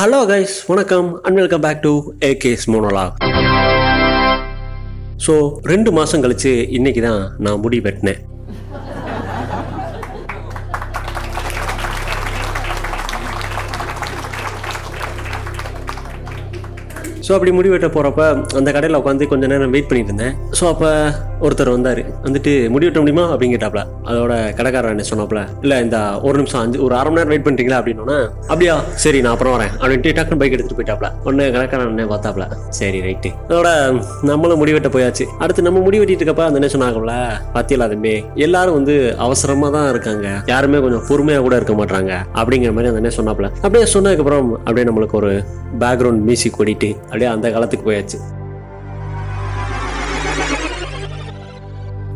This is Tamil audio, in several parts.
ஹலோ கைஸ் வணக்கம் and welcome back to A K's மோனோலா so ரெண்டு மாதம் கழிச்சு இன்னைக்கு தான் நான் முடி வெட்டினேன். ஸோ அப்படி முடி வெட்ட போகிறப்ப அந்த கடையில் உட்காந்து கொஞ்ச நேரம் வெயிட் பண்ணிட்டு இருந்தேன் ஸோ அப்போ ஒருத்தர் வந்தார். வந்துட்டு முடி வெட்ட முடியுமா? அப்படின்னு கேட்டாப்ல. அதோட கடைக்காரன் என்ன சொன்னாப்ல இல்லை இந்த ஒரு நிமிஷம் அஞ்சு ஒரு அரை மணி நேரம் வெயிட் பண்ணிட்டீங்களா அப்படின்னா அப்படியா சரி நான் அப்புறம் வரேன். அப்படின்ட்டு டக்குன்னு பைக் எடுத்துட்டு போயிட்டாப்ல. ஒன்று கடைக்காரன் என்ன பார்த்தாப்ல சரி ரைட்டு அதோட நம்மளும் முடி வெட்ட போயாச்சு. அடுத்து நம்ம முடி வெட்டிட்டு இருக்கப்ப அந்த என்ன சொன்னாங்கல்ல பாத்தியலா தம்பி எல்லாரும் வந்து அவசரமா தான் இருக்காங்க. யாருமே கொஞ்சம் பொறுமையா கூட இருக்க மாட்டாங்க அப்படிங்கிற மாதிரி அந்த என்ன சொன்னாப்ல. அப்படியே சொன்னதுக்கப்புறம் அப்படியே நம்மளுக்கு ஒரு பேக்ரவுண்ட் மியூசிக் ஓடிட்டு அப்படியே அந்த காலத்துக்கு போயாச்சு.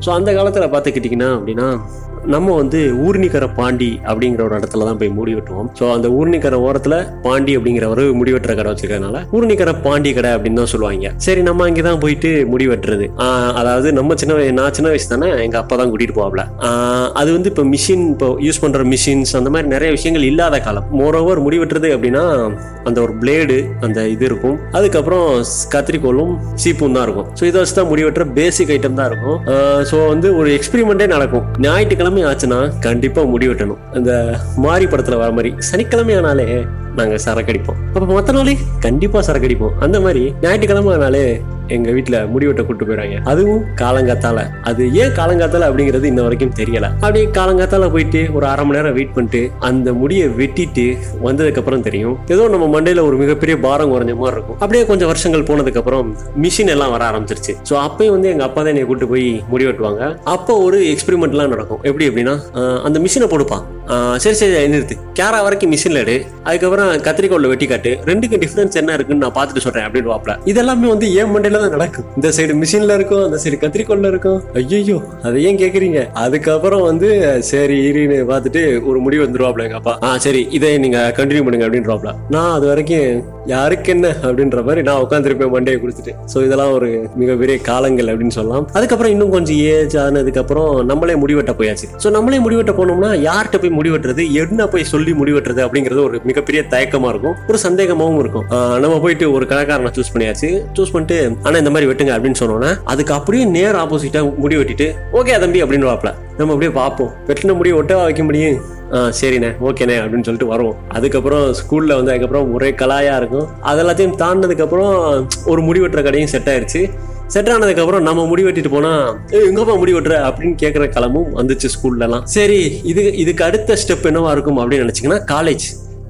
ஸோ அந்த காலத்தில் பார்த்துக்கிட்டிங்கன்னா அப்படின்னா நம்ம வந்து ஊர்ணிக்கரை பாண்டி அப்படிங்கிற ஒரு இடத்துல தான் போய் முடி வெட்டுவோம். ஸோ அந்த ஊர்ணிக்கரை ஓரத்தில் பாண்டி அப்படிங்கிற ஒரு முடி வெட்டுற கடை வச்சிருக்கறதுனால ஊர்ணிக்கரை பாண்டி கடை அப்படின்னு தான் சொல்லுவாங்க. சரி நம்ம அங்கே தான் போயிட்டு முடி வெட்டுறது. அதாவது நம்ம சின்ன நான் சின்ன வயசு தானே எங்கள் அப்பா தான் கூட்டிகிட்டு போவாப்ல. அது வந்து இப்போ மிஷின் இப்போ யூஸ் பண்ணுற மிஷின்ஸ் அந்த மாதிரி நிறைய விஷயங்கள் இல்லாத காலம். மோரோவர் முடி வெட்டுறது அப்படின்னா அந்த ஒரு பிளேடு அந்த இது இருக்கும். அதுக்கப்புறம் கத்திரிக்கோலும் சீப்பும் தான் இருக்கும். ஸோ இதை வச்சு தான் முடி வெட்டுற பேசிக் ஐட்டம் தான் இருக்கும். ஸோ வந்து ஒரு எக்ஸ்பெரிமெண்ட்டே நடக்கும். ஞாயிற்றுக்கிழமை ஆச்சுன்னா கண்டிப்பாக முடிவெட்டணும் அந்த மாரி படத்தில் வர மாதிரி சனிக்கிழமை ஆனாலே நாங்கள் சரக்கடிப்போம் அப்போ மற்ற நாளே கண்டிப்பாக சரக்கடிப்போம் அந்த மாதிரி ஞாயிற்றுக்கிழமை ஆனாலே எங்க வீட்ல முடி வெட்ட கூட்டு போயிடுவாங்க அதுவும் காலங்காத்தால. அது ஏன் காலங்காத்தால அப்படிங்கிறது இன்ன வரைக்கும் தெரியல. அப்படியே காலங்காத்தால போயிட்டு ஒரு அரை மணி நேரம் வெயிட் பண்ணிட்டு அந்த முடியை வெட்டிட்டு வந்ததுக்கு அப்புறம் தெரியும். ஏதோ நம்ம மண்டையில ஒரு மிகப்பெரிய பாரம் குறைஞ்ச மாதிரி இருக்கும். அப்படியே கொஞ்சம் வருஷங்கள் போனதுக்கு அப்புறம் மிஷின் எல்லாம் வர ஆரம்பிச்சிருச்சு. ஸோ அப்பயும் வந்து எங்க அப்பா தான் என்னை கூட்டு போய் முடி வெட்டுவாங்க அப்போ ஒரு எக்ஸ்பெரிமெண்ட்லாம் நடக்கும். எப்படி எப்படின்னா அந்த மிஷினை போடுப்பான். சரி சரி நிறுத்து. கேரா வரைக்கும் மிஷின்ல எடு. அதுக்கப்புறம் கத்திரிக்கோல்ல வெட்டி காட்டு. ரெண்டுக்கு டிஃபரன்ஸ் என்ன இருக்குன்னு நான் பார்த்துட்டு சொல்றேன் அப்படின்னு வாப்பல இதெல்லாமே வந்து ஏன் மண்டையில் என்னதான் நடக்கும். இந்த சைடு மிஷின்ல இருக்கும் அந்த சைடு கத்திரிக்கோல்ல இருக்கும். ஐயோ அதை ஏன் கேக்குறீங்க. அதுக்கப்புறம் வந்து சரி இருன்னு பார்த்துட்டு ஒரு முடிவு வந்துருவாப்ல எங்க அப்பா. ஆ சரி இதை நீங்க கண்டினியூ பண்ணுங்க அப்படின்றவாப்ல நான் அது வரைக்கும் யாருக்கு என்ன அப்படின்ற மாதிரி நான் உட்காந்துருப்பேன் மண்டையை கொடுத்துட்டு. ஸோ இதெல்லாம் ஒரு மிகப்பெரிய காலங்கள் அப்படின்னு சொல்லலாம். அதுக்கப்புறம் இன்னும் கொஞ்சம் ஏஜ் ஆனதுக்கப்புறம் நம்மளே முடிவெட்ட போயாச்சு. ஸோ நம்மளே முடிவெட்ட போனோம்னா யார்கிட்ட போய் முடிவெட்டுறது என்ன போய் சொல்லி முடிவெட்டுறது அப்படிங்கிறது ஒரு மிகப்பெரிய தயக்கமாக இருக்கும். ஒரு சந்தேகமாகவும் இருக்கும். நம்ம போயிட்டு ஒரு கடைக்காரனை சூஸ் பண்ணியாச்சு. சூஸ் பண்ணிட்டு ஆனால் இந்த மாதிரி வெட்டுங்க அப்படின்னு சொன்னோன்னா அதுக்கு அப்படியே நேர் ஆப்போசிட்டாக முடி வெட்டிட்டு ஓகே தம்பி அப்படின்னு வாப்பில். நம்ம அப்படியே பார்ப்போம். வெட்டின முடிய ஒட்டவா வைக்க முடியும். சரிண்ணே ஓகேண்ணே அப்படின்னு சொல்லிட்டு வருவோம். அதுக்கப்புறம் ஸ்கூலில் வந்து அதுக்கப்புறம் ஒரே கலாயாக இருக்கும். அதெல்லாத்தையும் தாண்டினதுக்கப்புறம் ஒரு முடி வெட்டுற கடையும் செட் ஆயிடுச்சு செட் ஆனதுக்கப்புறம் நம்ம முடி வெட்டிட்டு போனா எங்கப்பா முடி வெட்டுற அப்படின்னு கேட்குற கிளம்பும் வந்துச்சு ஸ்கூல்லலாம் சரி இது இதுக்கு அடுத்த ஸ்டெப் என்னவா இருக்கும் அப்படின்னு நினச்சிங்கன்னா காலேஜ்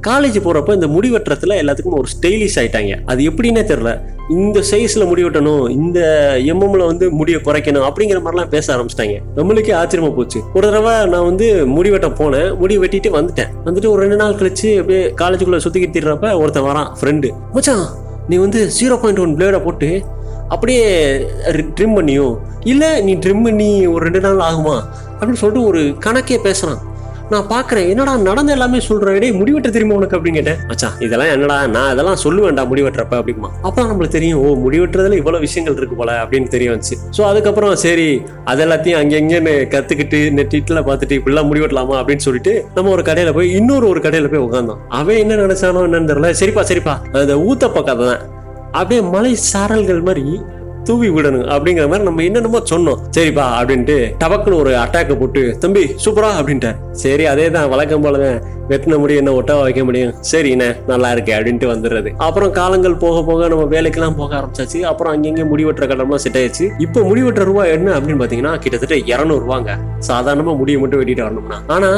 காலேஜ் போகிறப்ப இந்த முடி வெட்டுறதுல எல்லாத்துக்கும் ஒரு ஸ்டைலிஷ் ஆயிட்டாங்க. அது எப்படின்னே தெரில இந்த சைஸில் முடி வெட்டணும் இந்த எம்எம்ல வந்து முடியை குறைக்கணும் அப்படிங்கிற மாதிரிலாம் பேச ஆரம்பிச்சிட்டாங்க. நம்மளுக்கே ஆச்சரியமா போச்சு. ஒரு தடவை நான் வந்து முடி வெட்ட போனேன். முடி வெட்டிட்டு வந்துட்டேன். வந்துட்டு ஒரு ரெண்டு நாள் கழிச்சு அப்படியே காலேஜுக்குள்ளே சுத்திக்கிட்டு திரிறப்ப ஒருத்தன் வரான் ஃப்ரெண்டு மச்சான் நீ வந்து ஜீரோ பாயிண்ட் ஒன் பிளேடை போட்டு அப்படியே ட்ரிம் பண்ணியும் இல்லை நீ ட்ரிம் பண்ணி ஒரு ரெண்டு நாள் ஆகுமா? அப்படின்னு சொல்லிட்டு ஒரு கணக்கே பேசுகிறான் நான் பாக்குறேன் என்னடா நடந்த எல்லாமே சொல்றேன். டேய் முடிவெட்ட தெரியுமா உனக்கு அப்படின்னு கேட்டேன். மச்சான் இதெல்லாம் என்னடா நான் இதெல்லாம் சொல்லுவேன்டா முடிவெட்டுறப்ப அப்படிமா அப்பதான் நம்மளுக்கு தெரியும் ஓ முடிவெட்டுறதுல இவ்வளவு விஷயங்கள் இருக்கு போல அப்படின்னு தெரிய வந்துச்சு. ஸோ அதுக்கப்புறம் சரி அது எல்லாத்தையும் அங்கங்கன்னு கத்துக்கிட்டு நெட்டிட்டுல பார்த்துட்டு இப்படிலாம் முடிவெட்டலாமா அப்படின்னு சொல்லிட்டு நம்ம ஒரு கடையில போய் இன்னொரு ஒரு கடையில போய் உட்காந்தோம் அவன் என்ன நினைச்சானோ என்னன்னு தெரியல. சரிப்பா சரிப்பா. அந்த ஊத்தப்ப கதை தான். அப்படியே மலை சாரல்கள் மாதிரி தூவி விடணும் அப்படிங்கிற மாதிரி நம்ம என்னென்னமோ சொன்னோம். சரிப்பா அப்படின்ட்டு டபக்குன்னு ஒரு அட்டாக்கை போட்டு தம்பி சூப்பரா அப்படின்ட்டார். சரி அதே தான் வழக்கம் போலதான் வெட்டின முடியும் என்ன ஒட்டவா வைக்க முடியும்? சரிண்ணே நல்லா இருக்கு அப்படின்ட்டு வந்துடுறது. அப்புறம் காலங்கள் போக போக நம்ம வேலைக்கெல்லாம் போக ஆரம்பிச்சாச்சு. அப்புறம் அங்கங்கே முடி வெட்டுற செட் ஆயிடுச்சு. இப்போ முடிவெட்டுற ரூபா என்ன அப்படின்னு பாத்தீங்கன்னா கிட்டத்தட்ட இரநூறுவாங்க சாதாரணமா முடியை மட்டும் வெட்டிட்டு வரணும்னா. ஆனா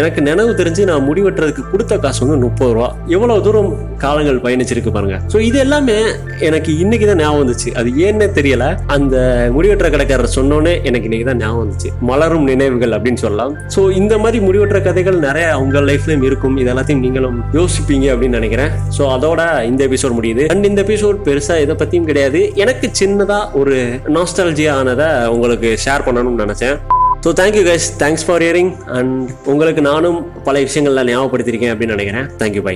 எனக்கு நினைவு தெரிஞ்சு நான் முடி வெட்டுறதுக்கு கொடுத்த காசு வந்து முப்பது ரூபா. எவ்வளவு தூரம் காலங்கள் பயணிச்சிருக்கு பாருங்க. ஸோ இது எல்லாமே எனக்கு இன்னைக்கு தான் ஞாபகம் வந்துச்சு. அது ஏன்னே தெரியல. அந்த முடிவெட்டுற கடைக்காரர் சொன்னோன்னே எனக்கு இன்னைக்கு தான் ஞாபகம் வந்துச்சு. மலரும் நினைவுகள் அப்படின்னு சொல்லலாம். ஸோ இந்த மாதிரி முடிவெட்டுற கதைகள் நிறைய உங்க லைஃப்லயும் இருக்கும். இது எல்லாத்தையும் நீங்களும் யோசிப்பீங்க அப்படின்னு நினைக்கிறேன். ஸோ அதோட இந்த எபிசோட் முடியுது. அண்ட் இந்த எபிசோட் பெருசா இதை பத்தியும் கிடையாது. எனக்கு சின்னதா ஒரு நாஸ்டாலஜியா ஆனதை உங்களுக்கு ஷேர் பண்ணணும்னு நினைச்சேன். So thank you guys thanks for hearing and உங்களுக்கு நானும் பல விஷயங்கள்லாம் ஞாபகப்படுத்திருக்கேன் அப்படின்னு நினைக்கிறேன். Thank you bye